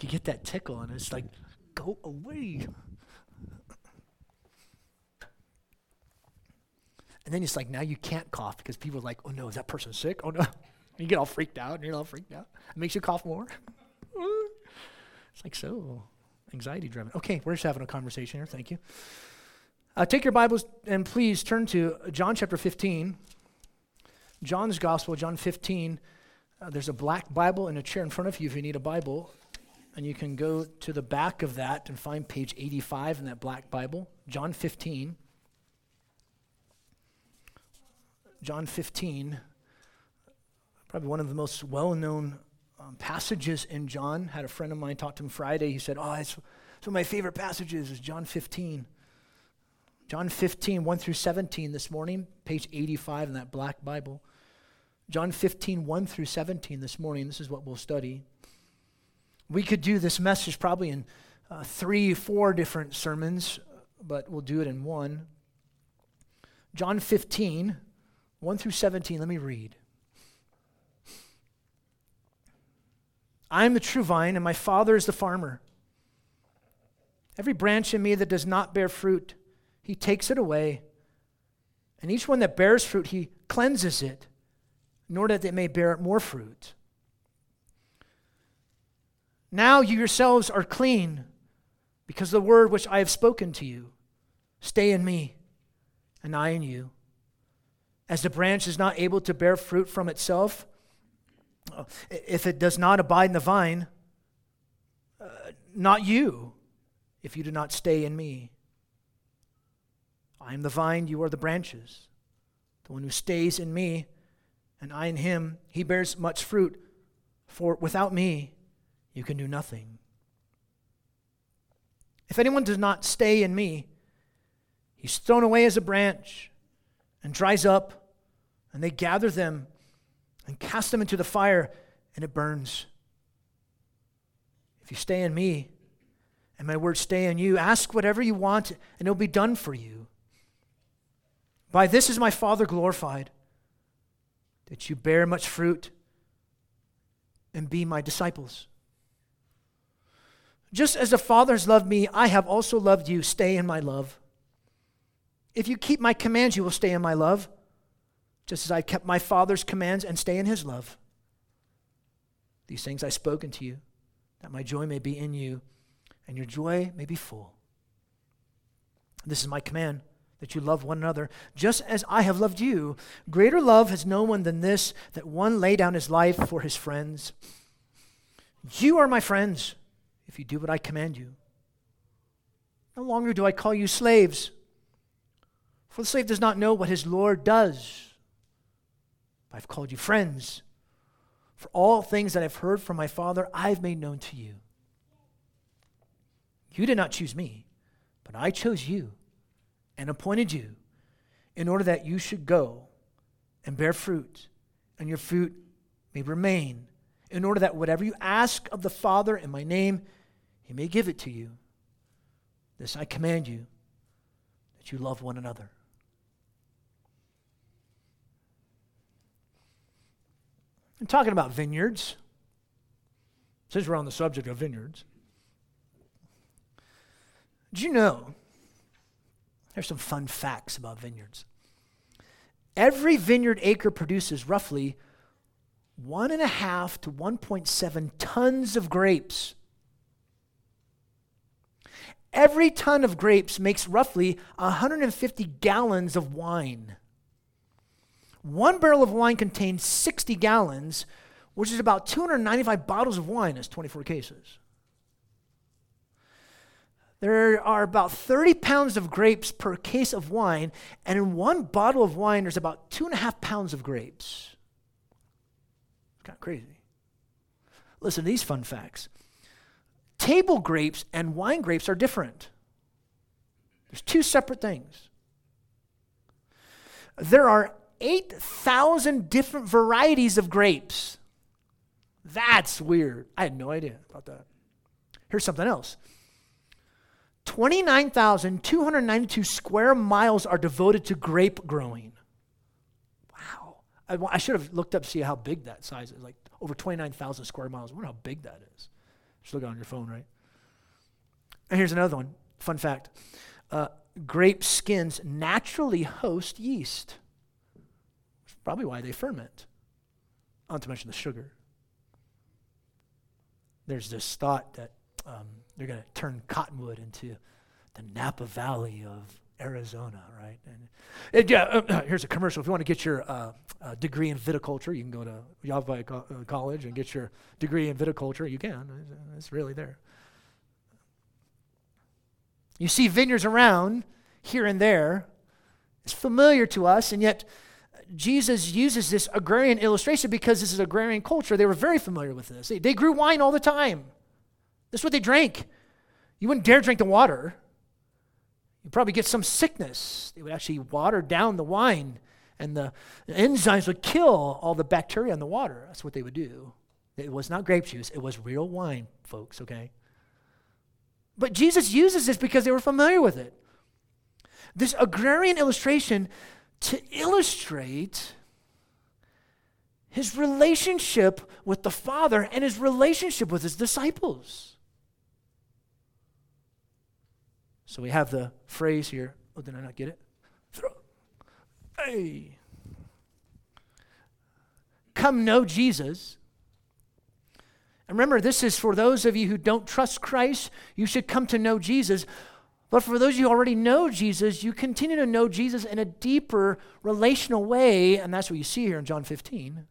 You get that tickle, and it's like, go away. And then it's like, now you can't cough because people are like, oh no, is that person sick? Oh no. You get all freaked out, and you're all freaked out. It makes you cough more. it's like, so anxiety driven. Okay, we're just having a conversation here. Thank you. Uh, take your Bibles and please turn to John chapter 15. John's Gospel, John 15. Uh, there's a black Bible in a chair in front of you if you need a Bible. And you can go to the back of that and find page 85 in that black Bible. John 15. John 15 probably one of the most well known um, passages in John. Had a friend of mine talk to him Friday. He said, Oh, it's, it's one of my favorite passages is John 15. John 15, 1 through 17 this morning, page 85 in that black Bible. John 15, 1 through 17 this morning. This is what we'll study. We could do this message probably in uh, three, four different sermons, but we'll do it in one. John 15, 1 through 17. Let me read. I am the true vine, and my Father is the farmer. Every branch in me that does not bear fruit, he takes it away. And each one that bears fruit, he cleanses it, in order that it may bear more fruit. Now you yourselves are clean because the word which I have spoken to you. Stay in me, and I in you. As the branch is not able to bear fruit from itself, if it does not abide in the vine, uh, not you, if you do not stay in me. I am the vine, you are the branches. The one who stays in me, and I in him, he bears much fruit, for without me, you can do nothing. If anyone does not stay in me, he's thrown away as a branch and dries up, and they gather them and cast them into the fire, and it burns. If you stay in me, and my words stay in you, ask whatever you want, and it'll be done for you. By this is my Father glorified, that you bear much fruit and be my disciples. Just as the Father has loved me, I have also loved you. Stay in my love. If you keep my commands, you will stay in my love just as I kept my Father's commands and stay in his love. These things I've spoken to you, that my joy may be in you, and your joy may be full. This is my command, that you love one another, just as I have loved you. Greater love has no one than this, that one lay down his life for his friends. You are my friends, if you do what I command you. No longer do I call you slaves, for the slave does not know what his Lord does I've called you friends. For all things that I've heard from my Father, I've made known to you. You did not choose me, but I chose you and appointed you in order that you should go and bear fruit, and your fruit may remain, in order that whatever you ask of the Father in my name, he may give it to you. This I command you, that you love one another. I'm talking about vineyards. Since we're on the subject of vineyards. Did you know? There's some fun facts about vineyards. Every vineyard acre produces roughly one and a half to 1.7 tons of grapes. Every ton of grapes makes roughly 150 gallons of wine. One barrel of wine contains 60 gallons, which is about 295 bottles of wine. That's 24 cases. There are about 30 pounds of grapes per case of wine, and in one bottle of wine, there's about two and a half pounds of grapes. It's kind of crazy. Listen to these fun facts table grapes and wine grapes are different, there's two separate things. There are 8,000 different varieties of grapes. That's weird. I had no idea about that. Here's something else 29,292 square miles are devoted to grape growing. Wow. I, I, should have looked up to see how big that size is. Like over 29,000 square miles. I wonder how big that is. Just look on your phone, right? And here's another one. Fun fact. Uh, grape skins naturally host yeast. That's probably why they ferment. Not to mention the sugar. There's this thought that um, they're going to turn cottonwood into the Napa Valley of Arizona, right? And it, yeah, uh, here's a commercial. If you want to get your uh, uh, degree in viticulture, you can go to Yavapai Co- uh, College and get your degree in viticulture. You can. It's really there. You see vineyards around here and there. It's familiar to us, and yet Jesus uses this agrarian illustration because this is agrarian culture. They were very familiar with this. They, they grew wine all the time. This is what they drank. You wouldn't dare drink the water. You'd probably get some sickness. They would actually water down the wine, and the, the enzymes would kill all the bacteria in the water. That's what they would do. It was not grape juice, it was real wine, folks, okay? But Jesus uses this because they were familiar with it. This agrarian illustration to illustrate his relationship with the Father and his relationship with his disciples. So we have the phrase here. Oh, did I not get it? Throw. Hey. Come know Jesus. And remember, this is for those of you who don't trust Christ, you should come to know Jesus. But for those of you who already know Jesus, you continue to know Jesus in a deeper relational way, and that's what you see here in John 15.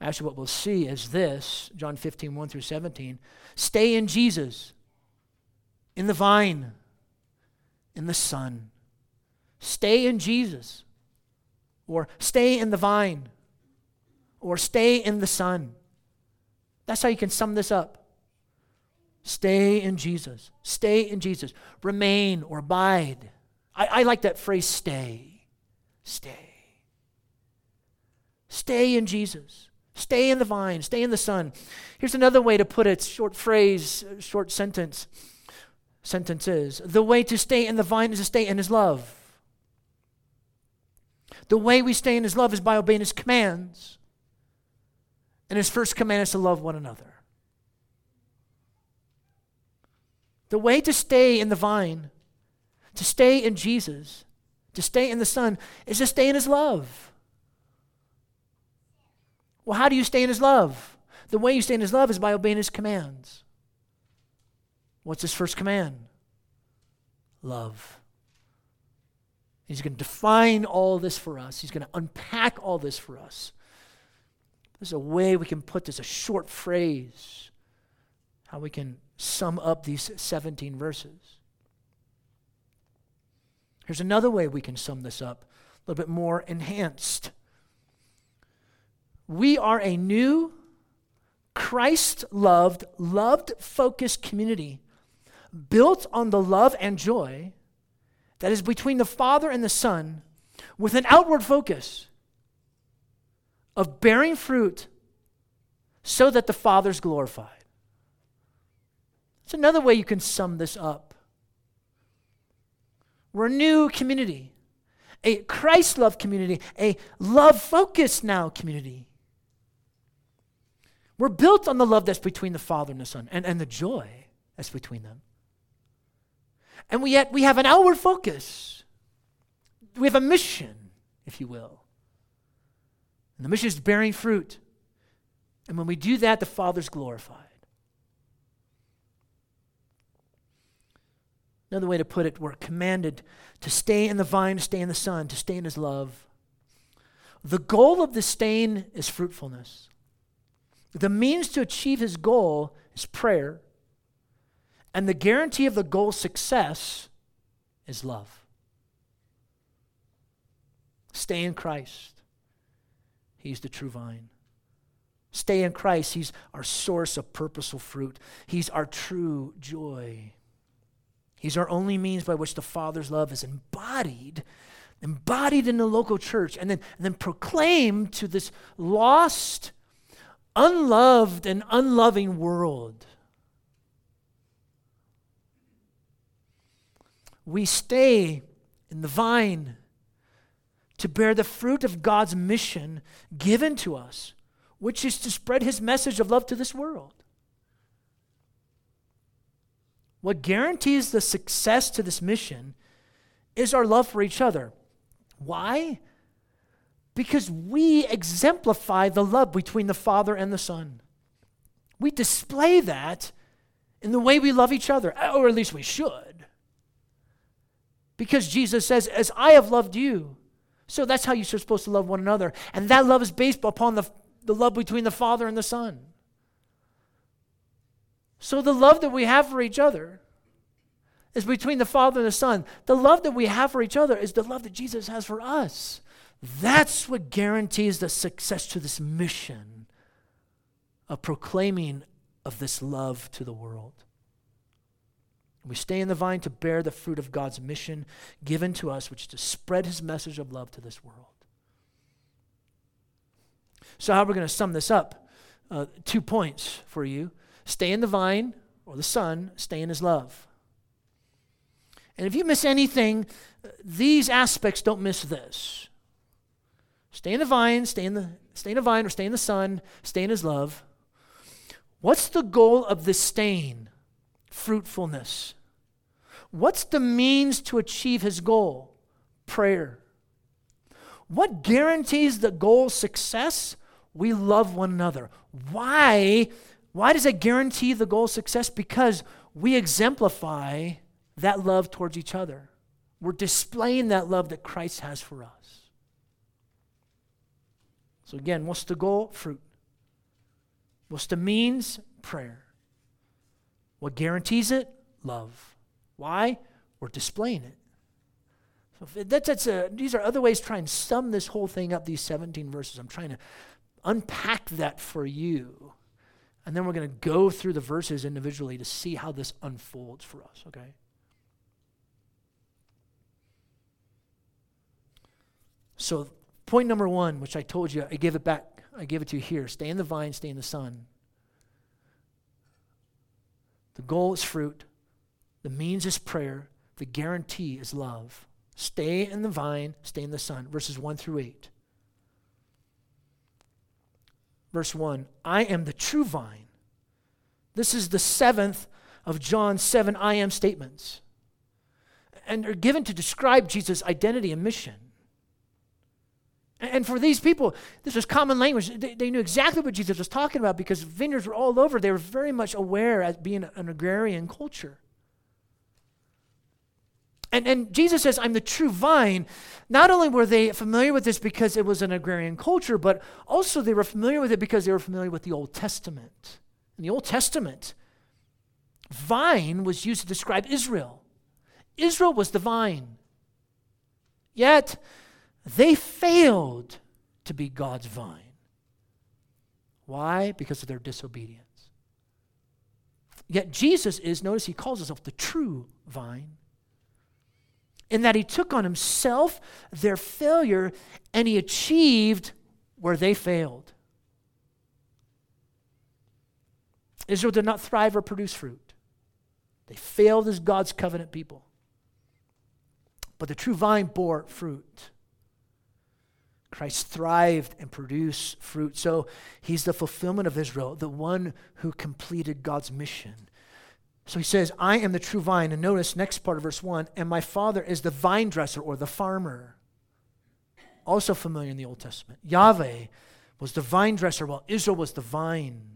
Actually, what we'll see is this John 15, 1 through 17. Stay in Jesus, in the vine, in the Son. Stay in Jesus, or stay in the vine, or stay in the Son. That's how you can sum this up. Stay in Jesus. Stay in Jesus. Remain or abide. I, I like that phrase stay. Stay. Stay in Jesus. Stay in the vine. Stay in the Son. Here's another way to put it short phrase, short sentence. Sentences. The way to stay in the vine is to stay in His love. The way we stay in His love is by obeying His commands. And His first command is to love one another. The way to stay in the vine, to stay in Jesus, to stay in the Son, is to stay in His love. Well, how do you stay in His love? The way you stay in His love is by obeying His commands. What's His first command? Love. He's going to define all this for us. He's going to unpack all this for us. There's a way we can put this, a short phrase, how we can sum up these 17 verses. Here's another way we can sum this up, a little bit more enhanced. We are a new, Christ loved, loved focused community built on the love and joy that is between the Father and the Son with an outward focus of bearing fruit so that the Father's glorified. It's another way you can sum this up. We're a new community, a Christ love community, a love focused now community. We're built on the love that's between the Father and the Son and, and the joy that's between them. And we yet we have an outward focus. We have a mission, if you will. And the mission is bearing fruit. And when we do that, the Father's glorified. Another way to put it, we're commanded to stay in the vine, to stay in the Son, to stay in His love. The goal of the staying is fruitfulness. The means to achieve His goal is prayer. And the guarantee of the goal's success is love. Stay in Christ. He's the true vine. Stay in Christ. He's our source of purposeful fruit. He's our true joy. He's our only means by which the Father's love is embodied, embodied in the local church, and then, and then proclaimed to this lost, unloved, and unloving world. We stay in the vine to bear the fruit of God's mission given to us, which is to spread his message of love to this world. What guarantees the success to this mission is our love for each other. Why? Because we exemplify the love between the Father and the Son. We display that in the way we love each other, or at least we should. Because Jesus says, As I have loved you, so that's how you're supposed to love one another. And that love is based upon the, the love between the Father and the Son. So the love that we have for each other is between the Father and the Son. The love that we have for each other is the love that Jesus has for us. That's what guarantees the success to this mission of proclaiming of this love to the world. We stay in the vine to bear the fruit of God's mission given to us, which is to spread his message of love to this world. So, how are we going to sum this up? Uh, two points for you stay in the vine, or the Son, stay in his love. And if you miss anything, these aspects don't miss this. Stay in the vine, stay in the, stay in the vine, or stay in the Son, stay in his love. What's the goal of this staying? Fruitfulness. What's the means to achieve his goal? Prayer. What guarantees the goal's success? We love one another. Why? Why does it guarantee the goal's success? Because we exemplify that love towards each other. We're displaying that love that Christ has for us. So, again, what's the goal? Fruit. What's the means? Prayer. What guarantees it? Love. Why? We're displaying it. So that's, that's a, these are other ways to try and sum this whole thing up, these 17 verses. I'm trying to unpack that for you. And then we're going to go through the verses individually to see how this unfolds for us, okay? So, point number one, which I told you, I gave it back, I gave it to you here stay in the vine, stay in the Son. The goal is fruit, the means is prayer, the guarantee is love. Stay in the vine, stay in the Son. Verses 1 through 8. Verse 1 I am the true vine. This is the seventh of John's seven I am statements. And are given to describe Jesus' identity and mission. And for these people, this was common language. They, they, knew exactly what Jesus was talking about because vineyards were all over. They were very much aware as being an agrarian culture. And, and Jesus says, I'm the true vine. Not only were they familiar with this because it was an agrarian culture, but also they were familiar with it because they were familiar with the Old Testament. In the Old Testament, vine was used to describe Israel. Israel was the vine. Yet, they failed to be God's vine. Why? Because of their disobedience. Yet Jesus is, notice he calls himself the true vine, in that he took on himself their failure and he achieved where they failed. Israel did not thrive or produce fruit, they failed as God's covenant people. But the true vine bore fruit. Christ thrived and produced fruit. So he's the fulfillment of Israel, the one who completed God's mission. So he says, I am the true vine. And notice next part of verse 1 and my father is the vine dresser or the farmer. Also familiar in the Old Testament. Yahweh was the vine dresser while Israel was the vine.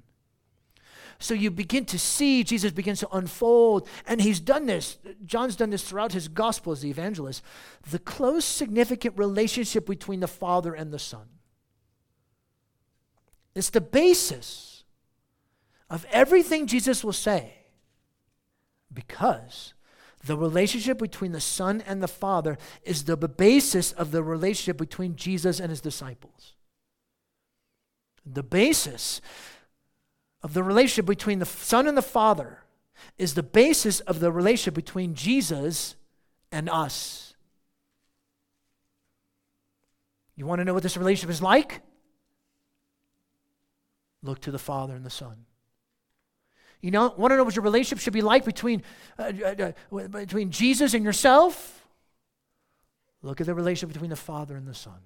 So you begin to see Jesus begins to unfold, and he's done this. John's done this throughout his gospel as the evangelist. The close, significant relationship between the Father and the Son. It's the basis of everything Jesus will say because the relationship between the Son and the Father is the basis of the relationship between Jesus and his disciples. The basis of the relationship between the Son and the Father is the basis of the relationship between Jesus and us. You want to know what this relationship is like? Look to the Father and the Son. You know, want to know what your relationship should be like between, uh, uh, uh, between Jesus and yourself? Look at the relationship between the Father and the Son.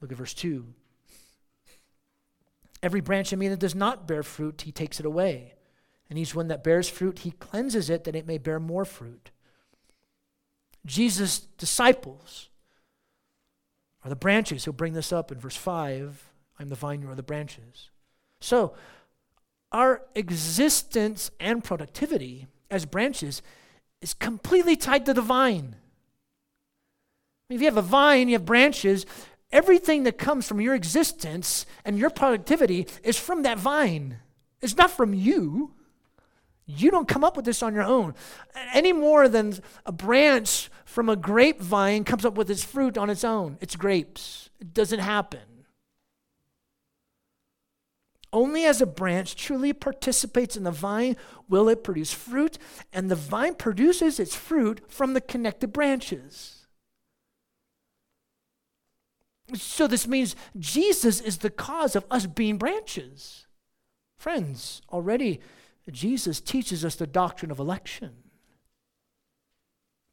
Look at verse 2. Every branch in me that does not bear fruit, he takes it away. And each one that bears fruit, he cleanses it that it may bear more fruit. Jesus' disciples are the branches. He'll bring this up in verse 5. I'm the vine, you are the branches. So, our existence and productivity as branches is completely tied to the vine. If you have a vine, you have branches, everything that comes from your existence and your productivity is from that vine. It's not from you. You don't come up with this on your own. Any more than a branch from a grapevine comes up with its fruit on its own. It's grapes. It doesn't happen. Only as a branch truly participates in the vine will it produce fruit, and the vine produces its fruit from the connected branches. So, this means Jesus is the cause of us being branches. Friends, already Jesus teaches us the doctrine of election.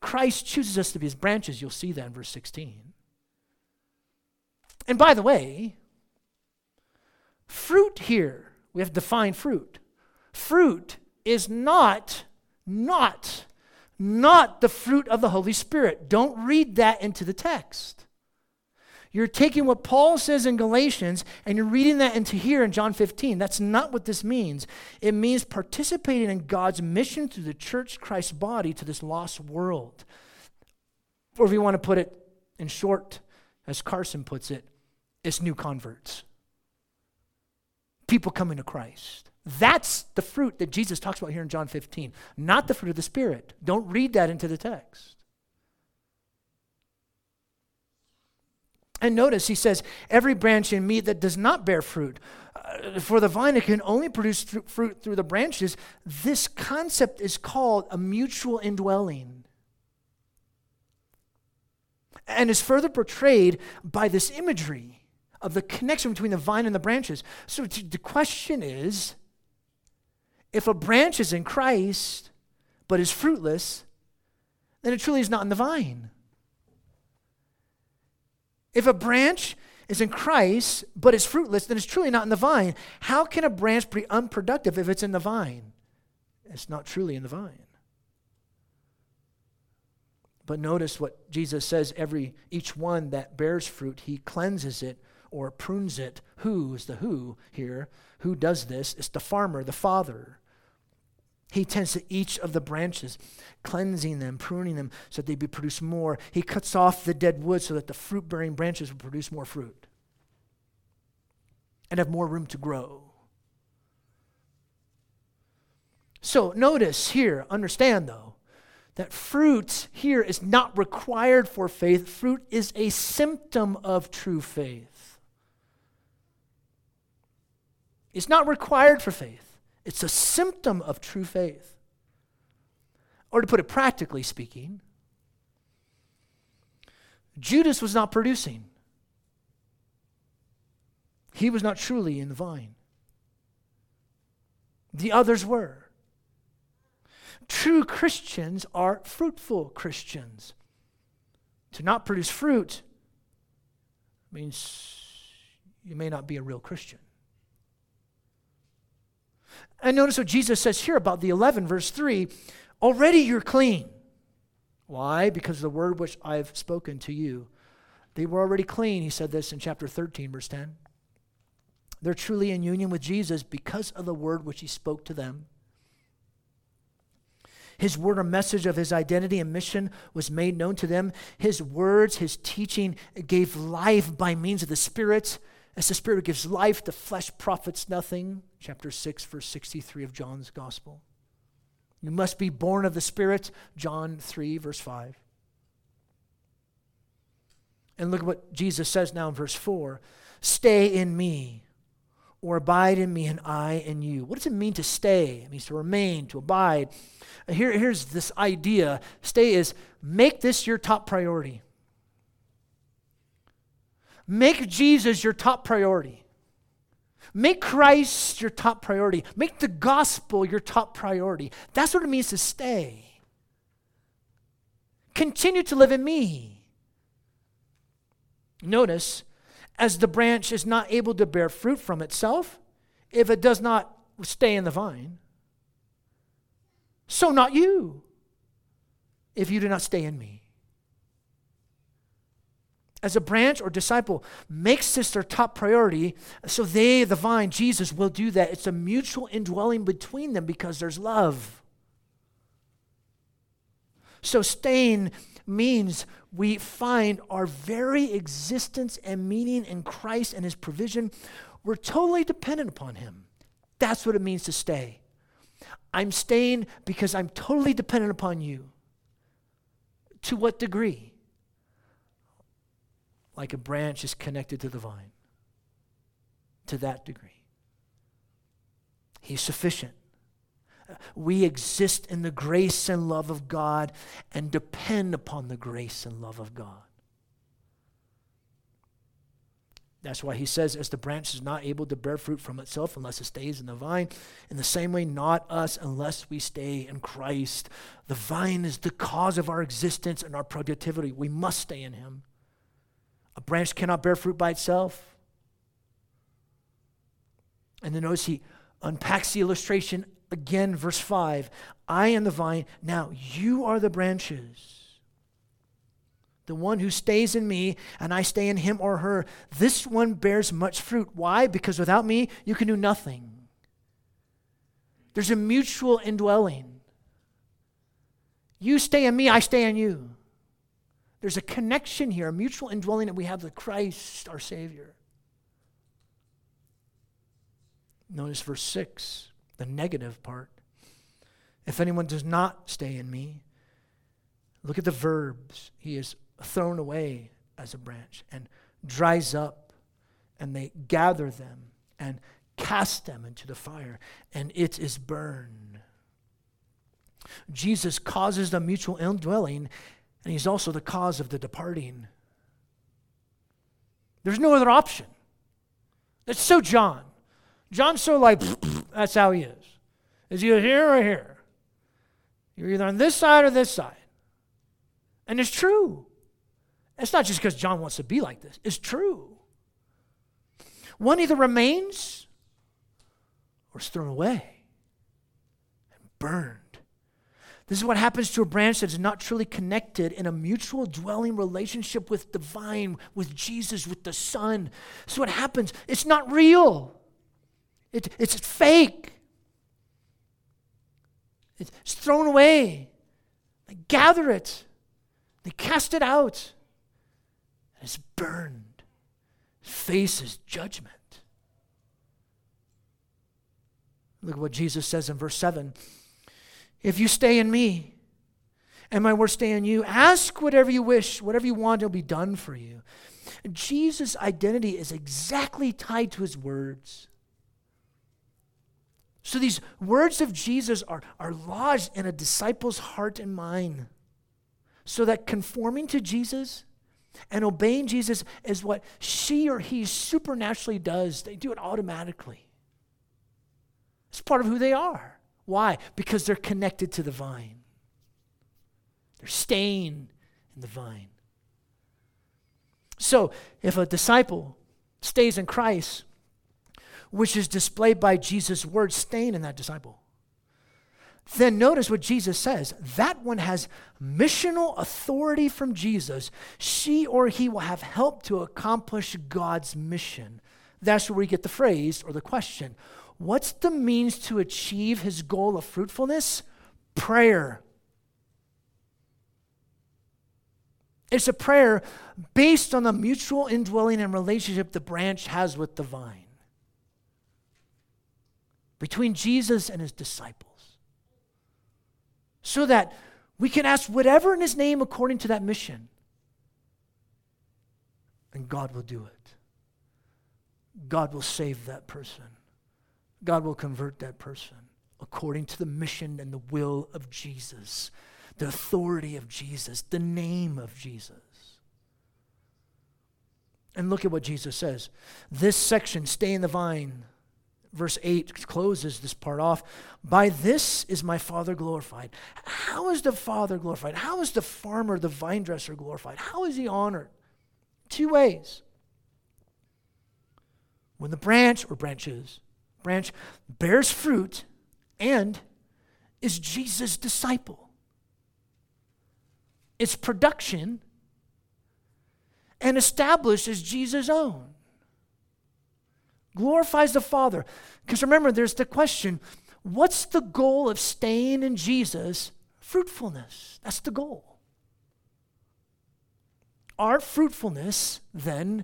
Christ chooses us to be his branches. You'll see that in verse 16. And by the way, fruit here, we have defined fruit. Fruit is not, not, not the fruit of the Holy Spirit. Don't read that into the text. You're taking what Paul says in Galatians and you're reading that into here in John 15. That's not what this means. It means participating in God's mission through the church, Christ's body, to this lost world. Or if you want to put it in short, as Carson puts it, it's new converts. People coming to Christ. That's the fruit that Jesus talks about here in John 15, not the fruit of the Spirit. Don't read that into the text. And notice he says, every branch in me that does not bear fruit. Uh, for the vine, it can only produce th- fruit through the branches. This concept is called a mutual indwelling. And is further portrayed by this imagery of the connection between the vine and the branches. So t- the question is if a branch is in Christ but is fruitless, then it truly is not in the vine. If a branch is in Christ but is fruitless, then it's truly not in the vine. How can a branch be unproductive if it's in the vine? It's not truly in the vine. But notice what Jesus says every each one that bears fruit, he cleanses it or prunes it. Who is the who here? Who does this? It's the farmer, the father. He tends to each of the branches, cleansing them, pruning them so that they be produce more. He cuts off the dead wood so that the fruit bearing branches will produce more fruit and have more room to grow. So notice here, understand though, that fruit here is not required for faith. Fruit is a symptom of true faith. It's not required for faith. It's a symptom of true faith. Or to put it practically speaking, Judas was not producing. He was not truly in the vine. The others were. True Christians are fruitful Christians. To not produce fruit means you may not be a real Christian. And notice what Jesus says here about the 11, verse 3 already you're clean. Why? Because the word which I've spoken to you. They were already clean. He said this in chapter 13, verse 10. They're truly in union with Jesus because of the word which he spoke to them. His word or message of his identity and mission was made known to them. His words, his teaching gave life by means of the Spirit. As the Spirit gives life, the flesh profits nothing. Chapter 6, verse 63 of John's Gospel. You must be born of the Spirit. John 3, verse 5. And look at what Jesus says now in verse 4 Stay in me, or abide in me, and I in you. What does it mean to stay? It means to remain, to abide. Here, here's this idea stay is make this your top priority. Make Jesus your top priority. Make Christ your top priority. Make the gospel your top priority. That's what it means to stay. Continue to live in me. Notice, as the branch is not able to bear fruit from itself, if it does not stay in the vine, So not you, if you do not stay in me. As a branch or disciple makes this their top priority, so they, the vine, Jesus, will do that. It's a mutual indwelling between them because there's love. So staying means we find our very existence and meaning in Christ and his provision. We're totally dependent upon him. That's what it means to stay. I'm staying because I'm totally dependent upon you. To what degree? Like a branch is connected to the vine. To that degree. He's sufficient. We exist in the grace and love of God and depend upon the grace and love of God. That's why he says, as the branch is not able to bear fruit from itself unless it stays in the vine, in the same way, not us unless we stay in Christ. The vine is the cause of our existence and our productivity. We must stay in him. Branch cannot bear fruit by itself. And then notice he unpacks the illustration again, verse 5 I am the vine, now you are the branches. The one who stays in me and I stay in him or her, this one bears much fruit. Why? Because without me, you can do nothing. There's a mutual indwelling. You stay in me, I stay in you. There's a connection here, a mutual indwelling that we have with Christ, our Savior. Notice verse 6 the negative part. If anyone does not stay in me, look at the verbs. He is thrown away as a branch and dries up, and they gather them and cast them into the fire, and it is burned. Jesus causes the mutual indwelling, and he's also the cause of the departing. There's no other option. That's so John. John's so like, that's how he is. Is either here or here. You're either on this side or this side. And it's true. It's not just because John wants to be like this, it's true. One either remains or is thrown away and burned. This is what happens to a branch that is not truly connected in a mutual dwelling relationship with divine, with Jesus, with the Son. So what happens? It's not real. It, it's fake. It's thrown away. They gather it, they cast it out, and it's burned. It faces judgment. Look at what Jesus says in verse 7 If you stay in me, and my word stay in you, ask whatever you wish, whatever you want, it'll be done for you. Jesus' identity is exactly tied to his words. So these words of Jesus are, are lodged in a disciple's heart and mind. So that conforming to Jesus and obeying Jesus is what she or he supernaturally does. They do it automatically. It's part of who they are. Why? Because they're connected to the vine. They're staying in the vine. So, if a disciple stays in Christ, which is displayed by Jesus' words staying in that disciple. Then notice what Jesus says. That one has missional authority from Jesus. She or he will have help to accomplish God's mission. That's where we get the phrase or the question What's the means to achieve his goal of fruitfulness? Prayer. It's a prayer based on the mutual indwelling and relationship the branch has with the vine between Jesus and his disciples so that we can ask whatever in his name according to that mission. And God will do it. God will save that person. God will convert that person according to the mission and the will of Jesus, the authority of Jesus, the name of Jesus. And look at what Jesus says. This section, stay in the vine, verse 8 closes this part off. By this is my Father glorified. How is the Father glorified? How is the farmer, the vine dresser glorified? How is he honored? Two ways. When the branch or branches, branch bears fruit and is Jesus' disciple. Its production and established as Jesus' own. Glorifies the Father. Because remember, there's the question what's the goal of staying in Jesus? Fruitfulness. That's the goal. Our fruitfulness, then,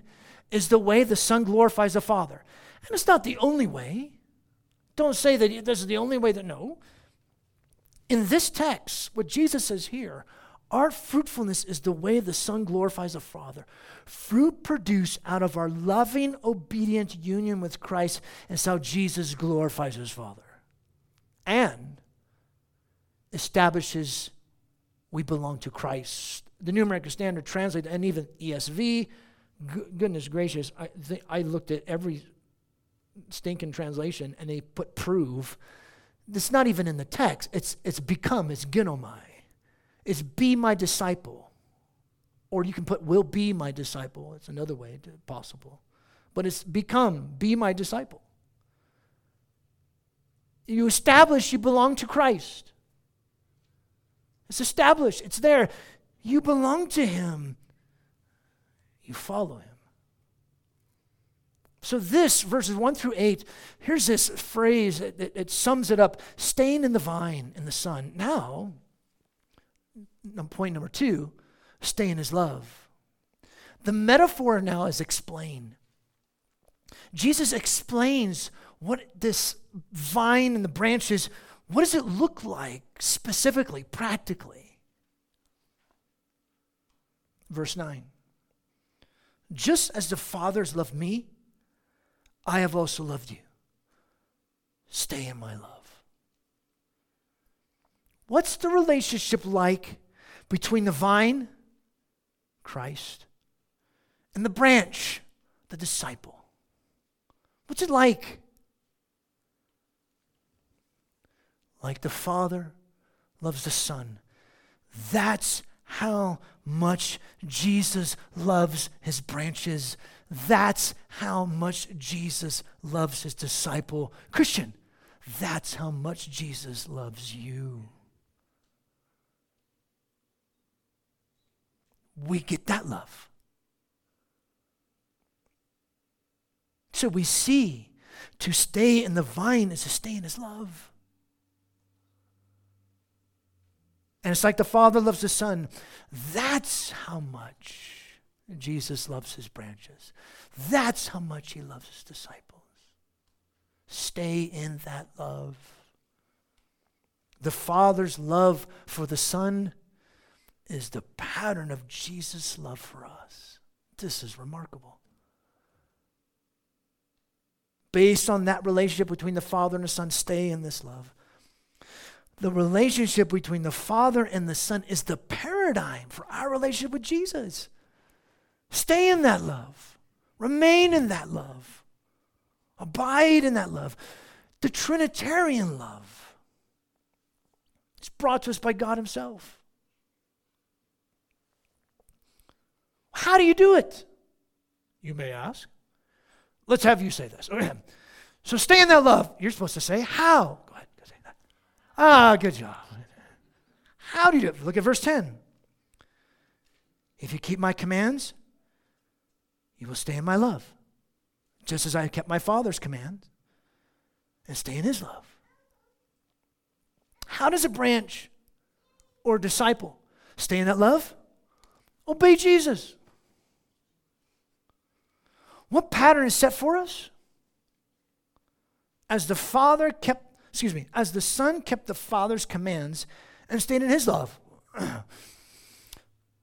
is the way the Son glorifies the Father. And it's not the only way. Don't say that this is the only way that, no. In this text, what Jesus says here, our fruitfulness is the way the Son glorifies the Father. Fruit produced out of our loving, obedient union with Christ is how Jesus glorifies his Father. And establishes we belong to Christ. The New American Standard translated, and even ESV, goodness gracious, I, I looked at every stinking translation and they put prove. It's not even in the text. It's, it's become, it's ginomai. It's be my disciple. Or you can put will be my disciple. It's another way to, possible. But it's become, be my disciple. You establish you belong to Christ. It's established, it's there. You belong to Him. You follow Him. So, this, verses 1 through 8, here's this phrase that, it sums it up staying in the vine, in the Son. Now, point number two, stay in his love. The metaphor now is explained. Jesus explains what this vine and the branches, what does it look like specifically, practically? Verse 9. Just as the Father's loved me, I have also loved you. Stay in my love. What's the relationship like between the vine, Christ, and the branch, the disciple? What's it like? Like the Father loves the Son. That's how much Jesus loves his branches. That's how much Jesus loves his disciple. Christian, that's how much Jesus loves you. We get that love. So we see to stay in the vine is to stay in his love. And it's like the Father loves the Son. That's how much Jesus loves his branches. That's how much he loves his disciples. Stay in that love. The Father's love for the Son is the pattern of Jesus' love for us. This is remarkable. Based on that relationship between the Father and the Son, stay in this love the relationship between the Father and the Son is the paradigm for our relationship with Jesus. Stay in that love, remain in that love, abide in that love. The Trinitarian love It's brought to us by God Himself. How do you do it? You may ask. Let's have you say this. So stay in that love. You're supposed to say, How? Go ahead. Ah, good job. How do you do it? Look at verse 10. If you keep my commands, you will stay in my love, just as I kept my Father's commands and stay in his love. How does a branch or a disciple stay in that love? Obey Jesus. What pattern is set for us? As the Father kept excuse me, as the Son kept the Father's commands and stayed in his love.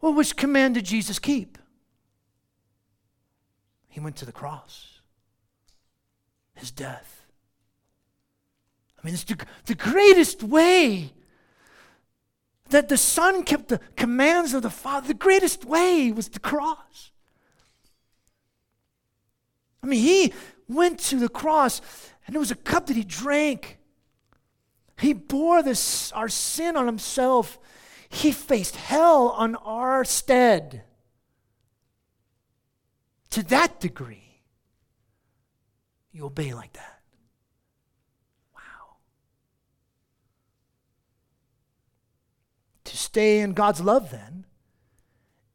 well, which command did Jesus keep? He went to the cross, his death. I mean, it's the, the greatest way that the Son kept the commands of the Father. The greatest way was the cross. I mean, he went to the cross, and there was a cup that he drank. He bore this, our sin on himself. He faced hell on our stead. To that degree, you obey like that. Wow. to stay in God's love then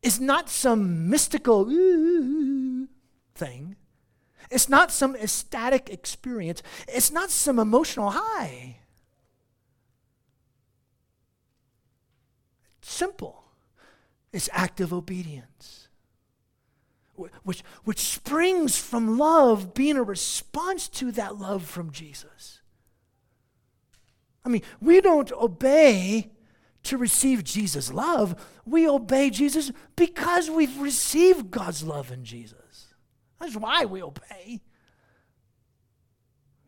is not some mystical thing. It's not some ecstatic experience. It's not some emotional high. It's simple. It's active obedience, which, which springs from love being a response to that love from Jesus. I mean, we don't obey to receive Jesus' love, we obey Jesus because we've received God's love in Jesus. That's why we obey.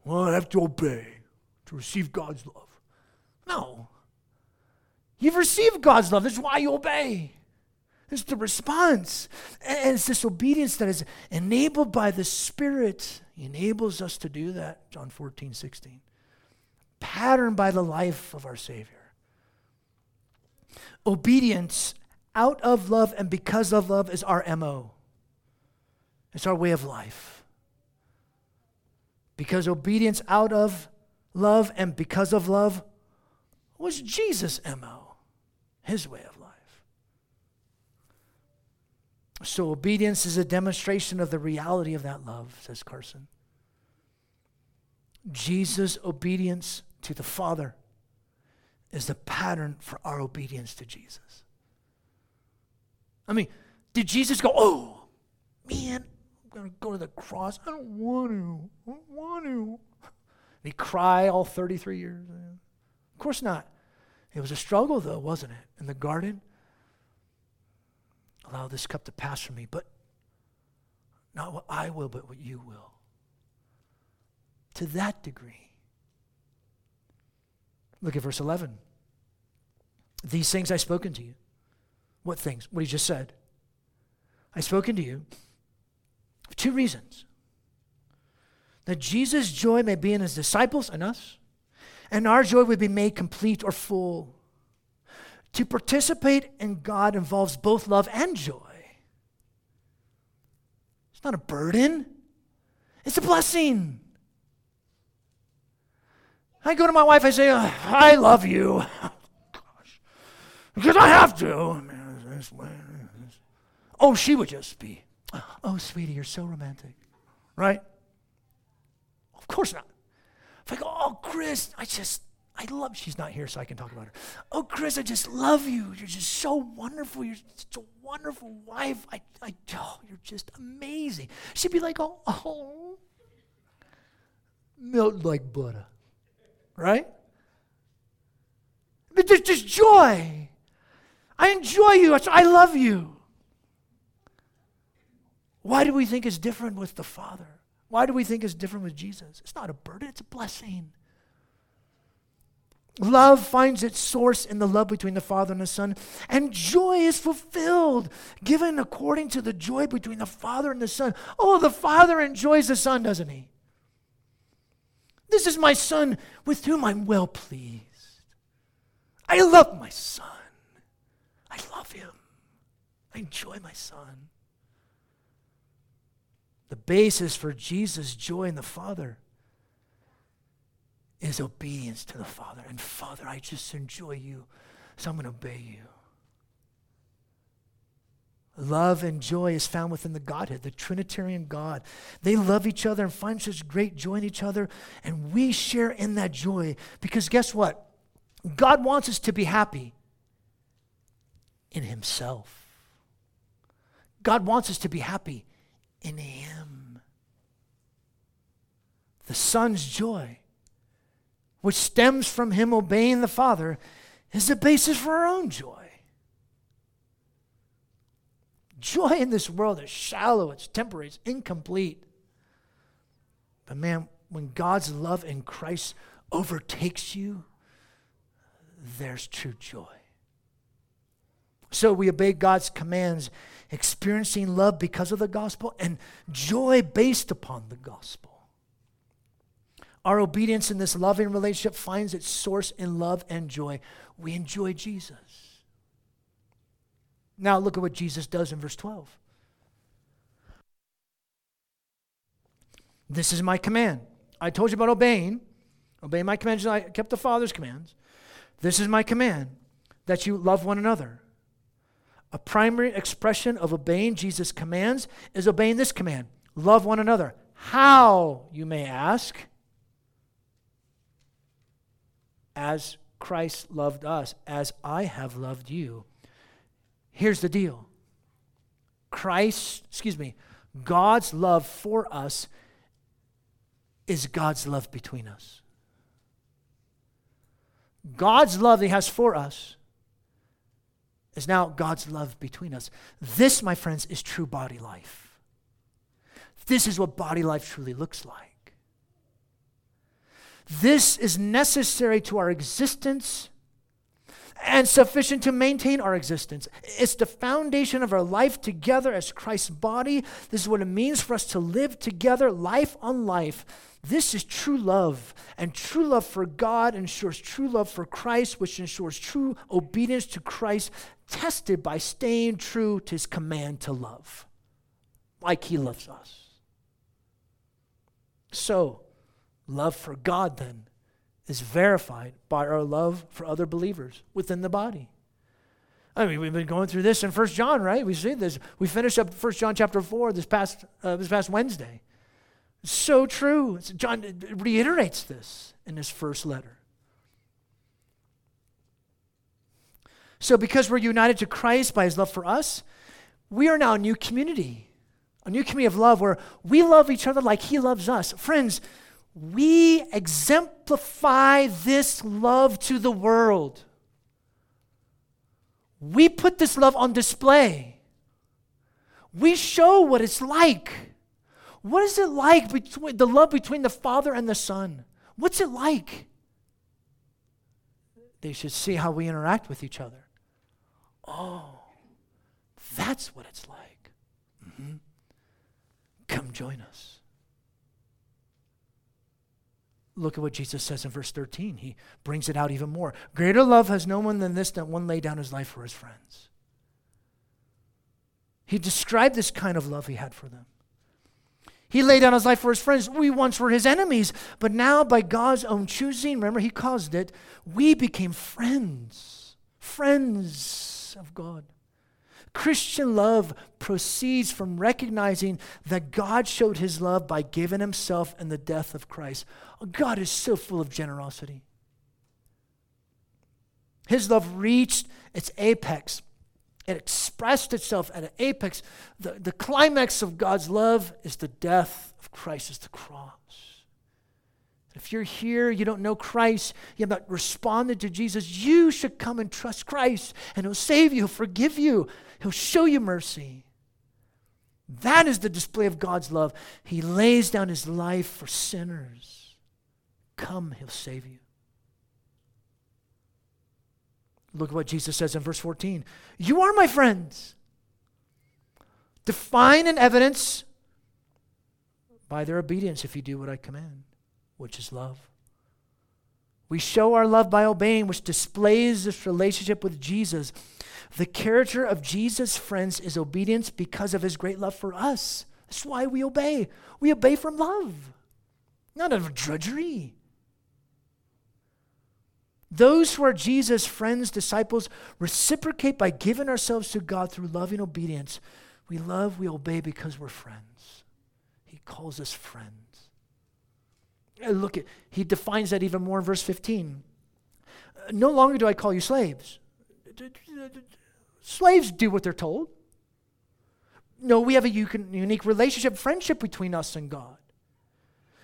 Well, I have to obey to receive God's love. No. You've received God's love. That's why you obey. It's the response. And it's this obedience that is enabled by the Spirit. He enables us to do that, John 14, 16. Patterned by the life of our Savior obedience out of love and because of love is our MO. It's our way of life. Because obedience out of love and because of love was Jesus' MO, his way of life. So, obedience is a demonstration of the reality of that love, says Carson. Jesus' obedience to the Father is the pattern for our obedience to Jesus. I mean, did Jesus go, oh, man, I'm going to go to the cross? I don't want to. I don't want to. And he cry all 33 years? Of course not. It was a struggle, though, wasn't it? In the garden, allow this cup to pass from me, but not what I will, but what you will. To that degree, Look at verse 11. These things I've spoken to you. What things? What he just said. I've spoken to you for two reasons. That Jesus' joy may be in his disciples and us, and our joy would be made complete or full. To participate in God involves both love and joy. It's not a burden, it's a blessing. I go to my wife, I say, uh, I love you. Gosh. Because I have to. Oh, she would just be, oh, sweetie, you're so romantic. Right? Of course not. If I go, oh, Chris, I just, I love, she's not here, so I can talk about her. Oh, Chris, I just love you. You're just so wonderful. You're such a wonderful wife. I, I, oh, you're just amazing. She'd be like, oh, oh, melt like butter right? But there's just joy. I enjoy you. I love you. Why do we think it's different with the Father? Why do we think it's different with Jesus? It's not a burden, it's a blessing. Love finds its source in the love between the Father and the Son, and joy is fulfilled, given according to the joy between the Father and the Son. Oh, the Father enjoys the Son, doesn't he? This is my son with whom I'm well pleased. I love my son. I love him. I enjoy my son. The basis for Jesus' joy in the Father is obedience to the Father. And Father, I just enjoy you, so I'm going to obey you. Love and joy is found within the Godhead, the Trinitarian God. They love each other and find such great joy in each other, and we share in that joy because guess what? God wants us to be happy in Himself. God wants us to be happy in Him. The Son's joy, which stems from Him obeying the Father, is the basis for our own joy. Joy in this world is shallow, it's temporary, it's incomplete. But man, when God's love in Christ overtakes you, there's true joy. So we obey God's commands, experiencing love because of the gospel and joy based upon the gospel. Our obedience in this loving relationship finds its source in love and joy. We enjoy Jesus. Now look at what Jesus does in verse 12. This is my command. I told you about obeying. Obey my commands. I kept the Father's commands. This is my command that you love one another. A primary expression of obeying Jesus' commands is obeying this command love one another. How, you may ask? As Christ loved us, as I have loved you. Here's the deal Christ, excuse me, God's love for us is God's love between us. God's love that He has for us is now God's love between us. This, my friends, is true body life. This is what body life truly looks like. This is necessary to our existence and sufficient to maintain our existence. It's the foundation of our life together as Christ's body. This is what it means for us to live together, life on life. This is true love. And true love for God ensures true love for Christ, which ensures true obedience to Christ, tested by staying true to his command to love, like he loves us. So, love for God then is verified by our love for other believers within the body. I mean, we've been going through this in First John, right? We see this. We finished up First John chapter 4 this past, uh, this past Wednesday. So true. John reiterates this in his first letter. So, because we're united to Christ by his love for us, we are now a new community, a new community of love where we love each other like he loves us. Friends, we exemplify this love to the world. We put this love on display. We show what it's like. What is it like between the love between the Father and the Son? What's it like? They should see how we interact with each other. Oh, that's what it's like. Mm-hmm. Come join us. Look at what Jesus says in verse 13. He brings it out even more. Greater love has no one than this, that one lay down his life for his friends. He described this kind of love he had for them. He laid down his life for his friends. We once were his enemies, but now by God's own choosing, remember he caused it, we became friends. Friends of God. Christian love proceeds from recognizing that God showed his love by giving himself in the death of Christ. God is so full of generosity. His love reached its apex. It expressed itself at an apex. The, the climax of God's love is the death of Christ as the cross. If you're here, you don't know Christ, you have not responded to Jesus, you should come and trust Christ, and He'll save you, He'll forgive you, He'll show you mercy. That is the display of God's love. He lays down His life for sinners. Come, He'll save you. Look at what Jesus says in verse 14 You are my friends. Define an evidence by their obedience if you do what I command which is love. We show our love by obeying, which displays this relationship with Jesus. The character of Jesus, friends, is obedience because of his great love for us. That's why we obey. We obey from love, not out of drudgery. Those who are Jesus' friends, disciples, reciprocate by giving ourselves to God through loving obedience. We love, we obey because we're friends. He calls us friends. Uh, look at, he defines that even more in verse 15. Uh, no longer do I call you slaves. Slaves do what they're told. No, we have a unique relationship, friendship between us and God.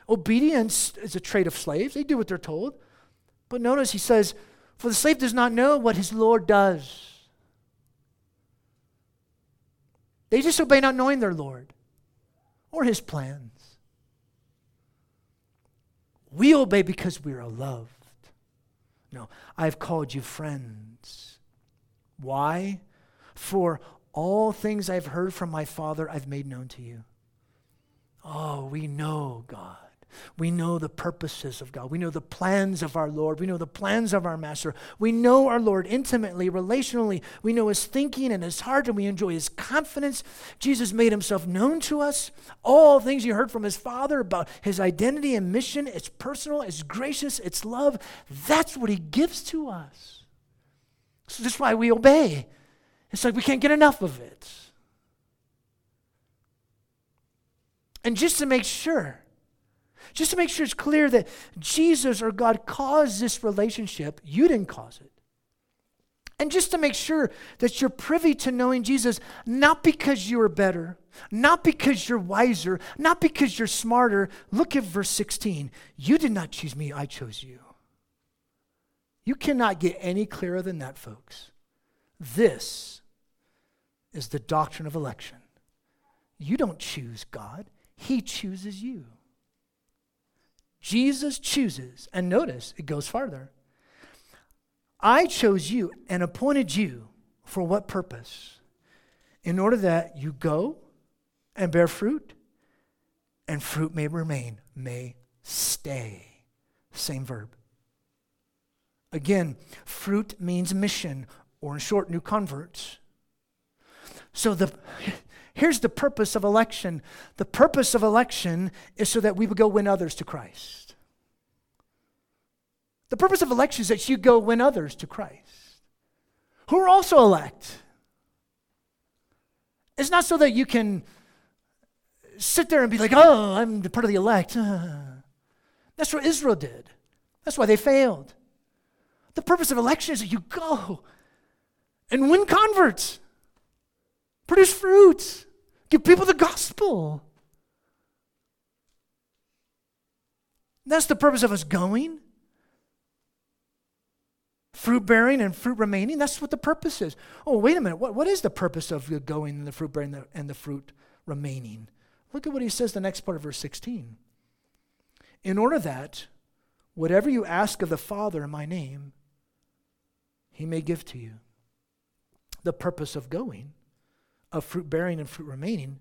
Obedience is a trait of slaves. They do what they're told. But notice he says, For the slave does not know what his Lord does. They just obey not knowing their Lord or his plans. We obey because we are loved. No, I've called you friends. Why? For all things I've heard from my Father, I've made known to you. Oh, we know God. We know the purposes of God. We know the plans of our Lord. We know the plans of our Master. We know our Lord intimately, relationally. We know his thinking and his heart, and we enjoy his confidence. Jesus made himself known to us. All things you heard from his Father about his identity and mission, it's personal, it's gracious, it's love. That's what he gives to us. So that's why we obey. It's like we can't get enough of it. And just to make sure, just to make sure it's clear that Jesus or God caused this relationship, you didn't cause it. And just to make sure that you're privy to knowing Jesus, not because you are better, not because you're wiser, not because you're smarter. Look at verse 16. You did not choose me, I chose you. You cannot get any clearer than that, folks. This is the doctrine of election. You don't choose God, He chooses you. Jesus chooses, and notice it goes farther. I chose you and appointed you for what purpose? In order that you go and bear fruit, and fruit may remain, may stay. Same verb. Again, fruit means mission, or in short, new converts. So the here's the purpose of election. The purpose of election is so that we would go win others to Christ. The purpose of election is that you go win others to Christ, who are also elect. It's not so that you can sit there and be like, oh, I'm part of the elect. That's what Israel did. That's why they failed. The purpose of election is that you go and win converts, produce fruits, give people the gospel. That's the purpose of us going fruit bearing and fruit remaining. That's what the purpose is. Oh, wait a minute. What, what is the purpose of the going and the fruit bearing and the, and the fruit remaining? Look at what he says the next part of verse 16. In order that whatever you ask of the Father in my name, he may give to you. The purpose of going, of fruit bearing and fruit remaining,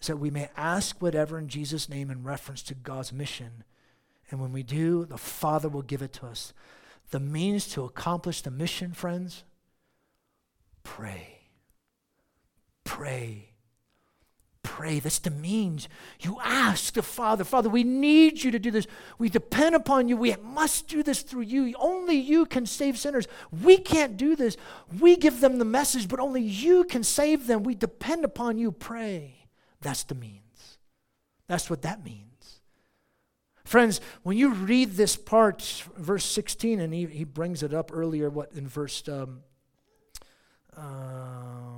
is that we may ask whatever in Jesus' name in reference to God's mission. And when we do, the Father will give it to us the means to accomplish the mission, friends? Pray. Pray. Pray. That's the means. You ask the Father, Father, we need you to do this. We depend upon you. We must do this through you. Only you can save sinners. We can't do this. We give them the message, but only you can save them. We depend upon you. Pray. That's the means. That's what that means. Friends, when you read this part, verse 16, and he, he brings it up earlier, what in verse, um, um,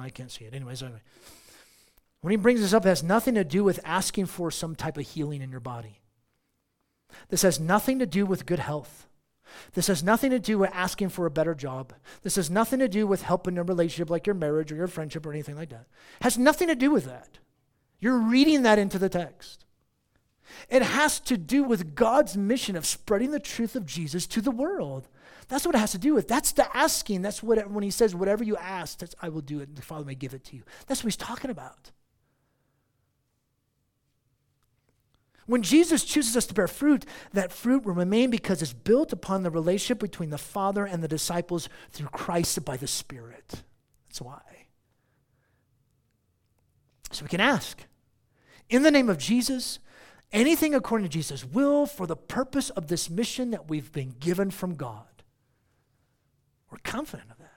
I can't see it. Anyways, anyway. When he brings this up, it has nothing to do with asking for some type of healing in your body. This has nothing to do with good health. This has nothing to do with asking for a better job. This has nothing to do with helping a relationship like your marriage or your friendship or anything like that. It has nothing to do with that. You're reading that into the text. It has to do with God's mission of spreading the truth of Jesus to the world. That's what it has to do with. That's the asking. That's what it, when he says, "Whatever you ask, I will do it, and the Father may give it to you." That's what he's talking about. When Jesus chooses us to bear fruit, that fruit will remain because it's built upon the relationship between the Father and the disciples through Christ by the Spirit. That's why. So we can ask, in the name of Jesus, anything according to Jesus' will for the purpose of this mission that we've been given from God. We're confident of that.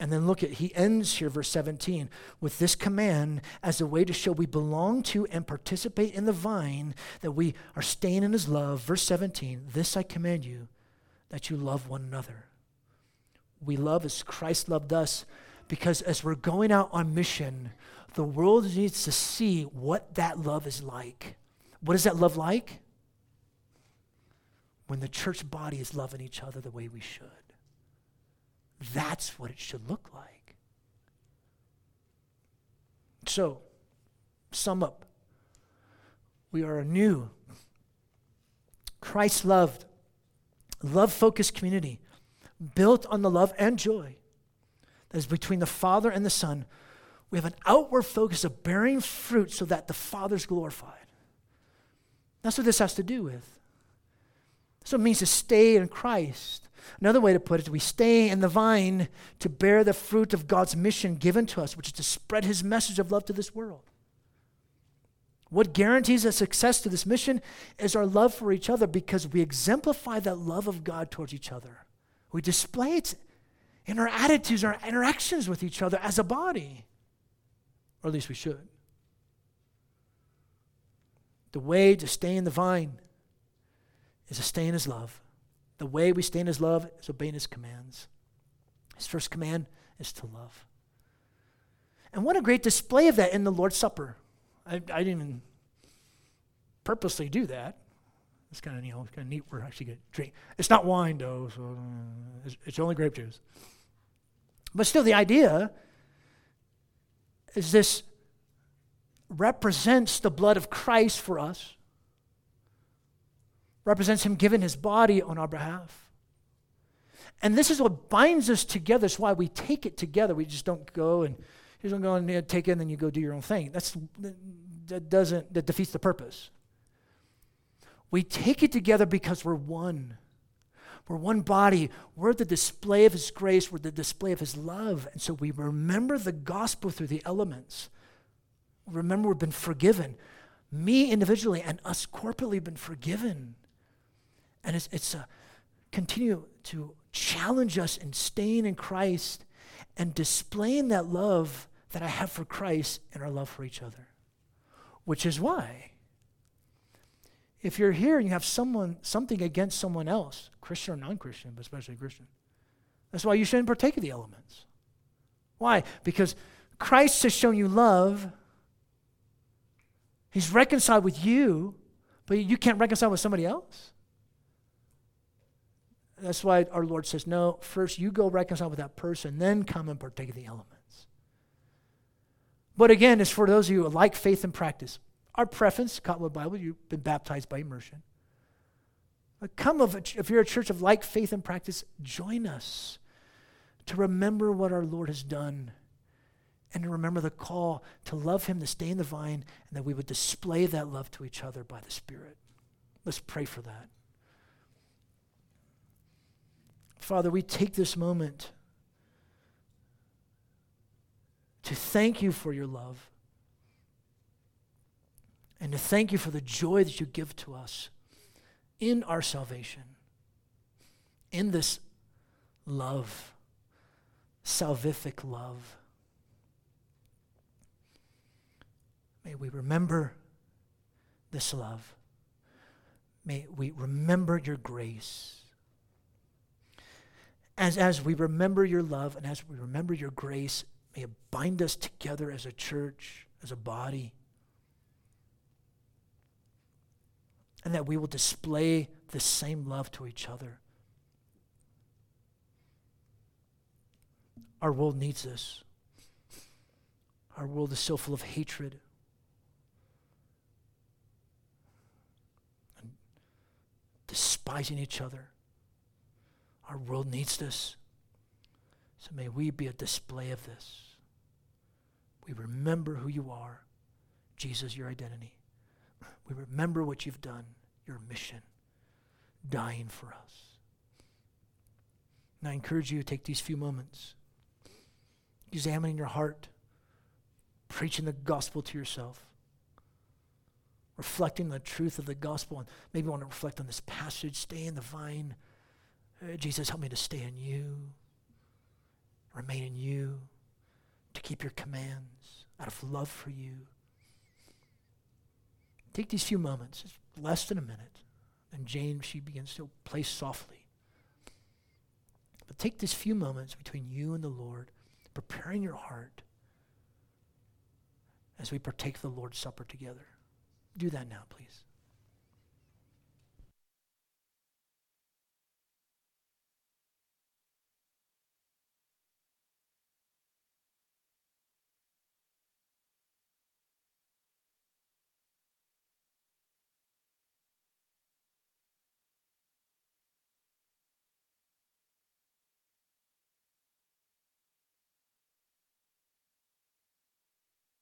And then look at, he ends here, verse 17, with this command as a way to show we belong to and participate in the vine, that we are staying in his love. Verse 17, this I command you, that you love one another. We love as Christ loved us, because as we're going out on mission, the world needs to see what that love is like. What is that love like? When the church body is loving each other the way we should. That's what it should look like. So, sum up. We are a new, Christ loved, love focused community built on the love and joy that is between the Father and the Son we have an outward focus of bearing fruit so that the Father's glorified. That's what this has to do with. So it means to stay in Christ. Another way to put it we stay in the vine to bear the fruit of God's mission given to us, which is to spread his message of love to this world. What guarantees a success to this mission is our love for each other because we exemplify that love of God towards each other. We display it in our attitudes, our interactions with each other as a body. Or at least we should. The way to stay in the vine is to stay in his love. The way we stay in his love is obeying his commands. His first command is to love. And what a great display of that in the Lord's Supper. I, I didn't even purposely do that. It's kind of you know kind of neat. We're actually going to drink. It's not wine though, so uh, it's, it's only grape juice. But still, the idea is this represents the blood of Christ for us, represents Him giving His body on our behalf. And this is what binds us together. It's why we take it together. We just don't go and you don't go and take it and then you go do your own thing. That's that doesn't that defeats the purpose. We take it together because we're one. We're one body. We're the display of His grace. We're the display of His love. And so we remember the gospel through the elements. Remember, we've been forgiven. Me individually and us corporately have been forgiven. And it's, it's a continue to challenge us in staying in Christ and displaying that love that I have for Christ and our love for each other. Which is why if you're here and you have someone something against someone else, Christian or non-Christian, but especially Christian, that's why you shouldn't partake of the elements. Why? Because Christ has shown you love. He's reconciled with you, but you can't reconcile with somebody else. That's why our Lord says, no, first you go reconcile with that person, then come and partake of the elements. But again, it's for those of you who like faith and practice. Our preference, Cottonwood Bible, you've been baptized by immersion. But come of if you're a church of like faith and practice, join us to remember what our Lord has done and to remember the call to love him, to stay in the vine, and that we would display that love to each other by the Spirit. Let's pray for that. Father, we take this moment to thank you for your love and to thank you for the joy that you give to us in our salvation, in this love, salvific love. May we remember this love. May we remember your grace. As, as we remember your love and as we remember your grace, may it bind us together as a church, as a body. and that we will display the same love to each other. Our world needs this. Our world is so full of hatred. And despising each other. Our world needs this. So may we be a display of this. We remember who you are, Jesus, your identity. We remember what you've done, your mission, dying for us. And I encourage you to take these few moments, examining your heart, preaching the gospel to yourself, reflecting the truth of the gospel, and maybe want to reflect on this passage, stay in the vine. Jesus, help me to stay in you, remain in you, to keep your commands out of love for you. Take these few moments, it's less than a minute. And Jane, she begins to play softly. But take these few moments between you and the Lord, preparing your heart as we partake the Lord's Supper together. Do that now, please.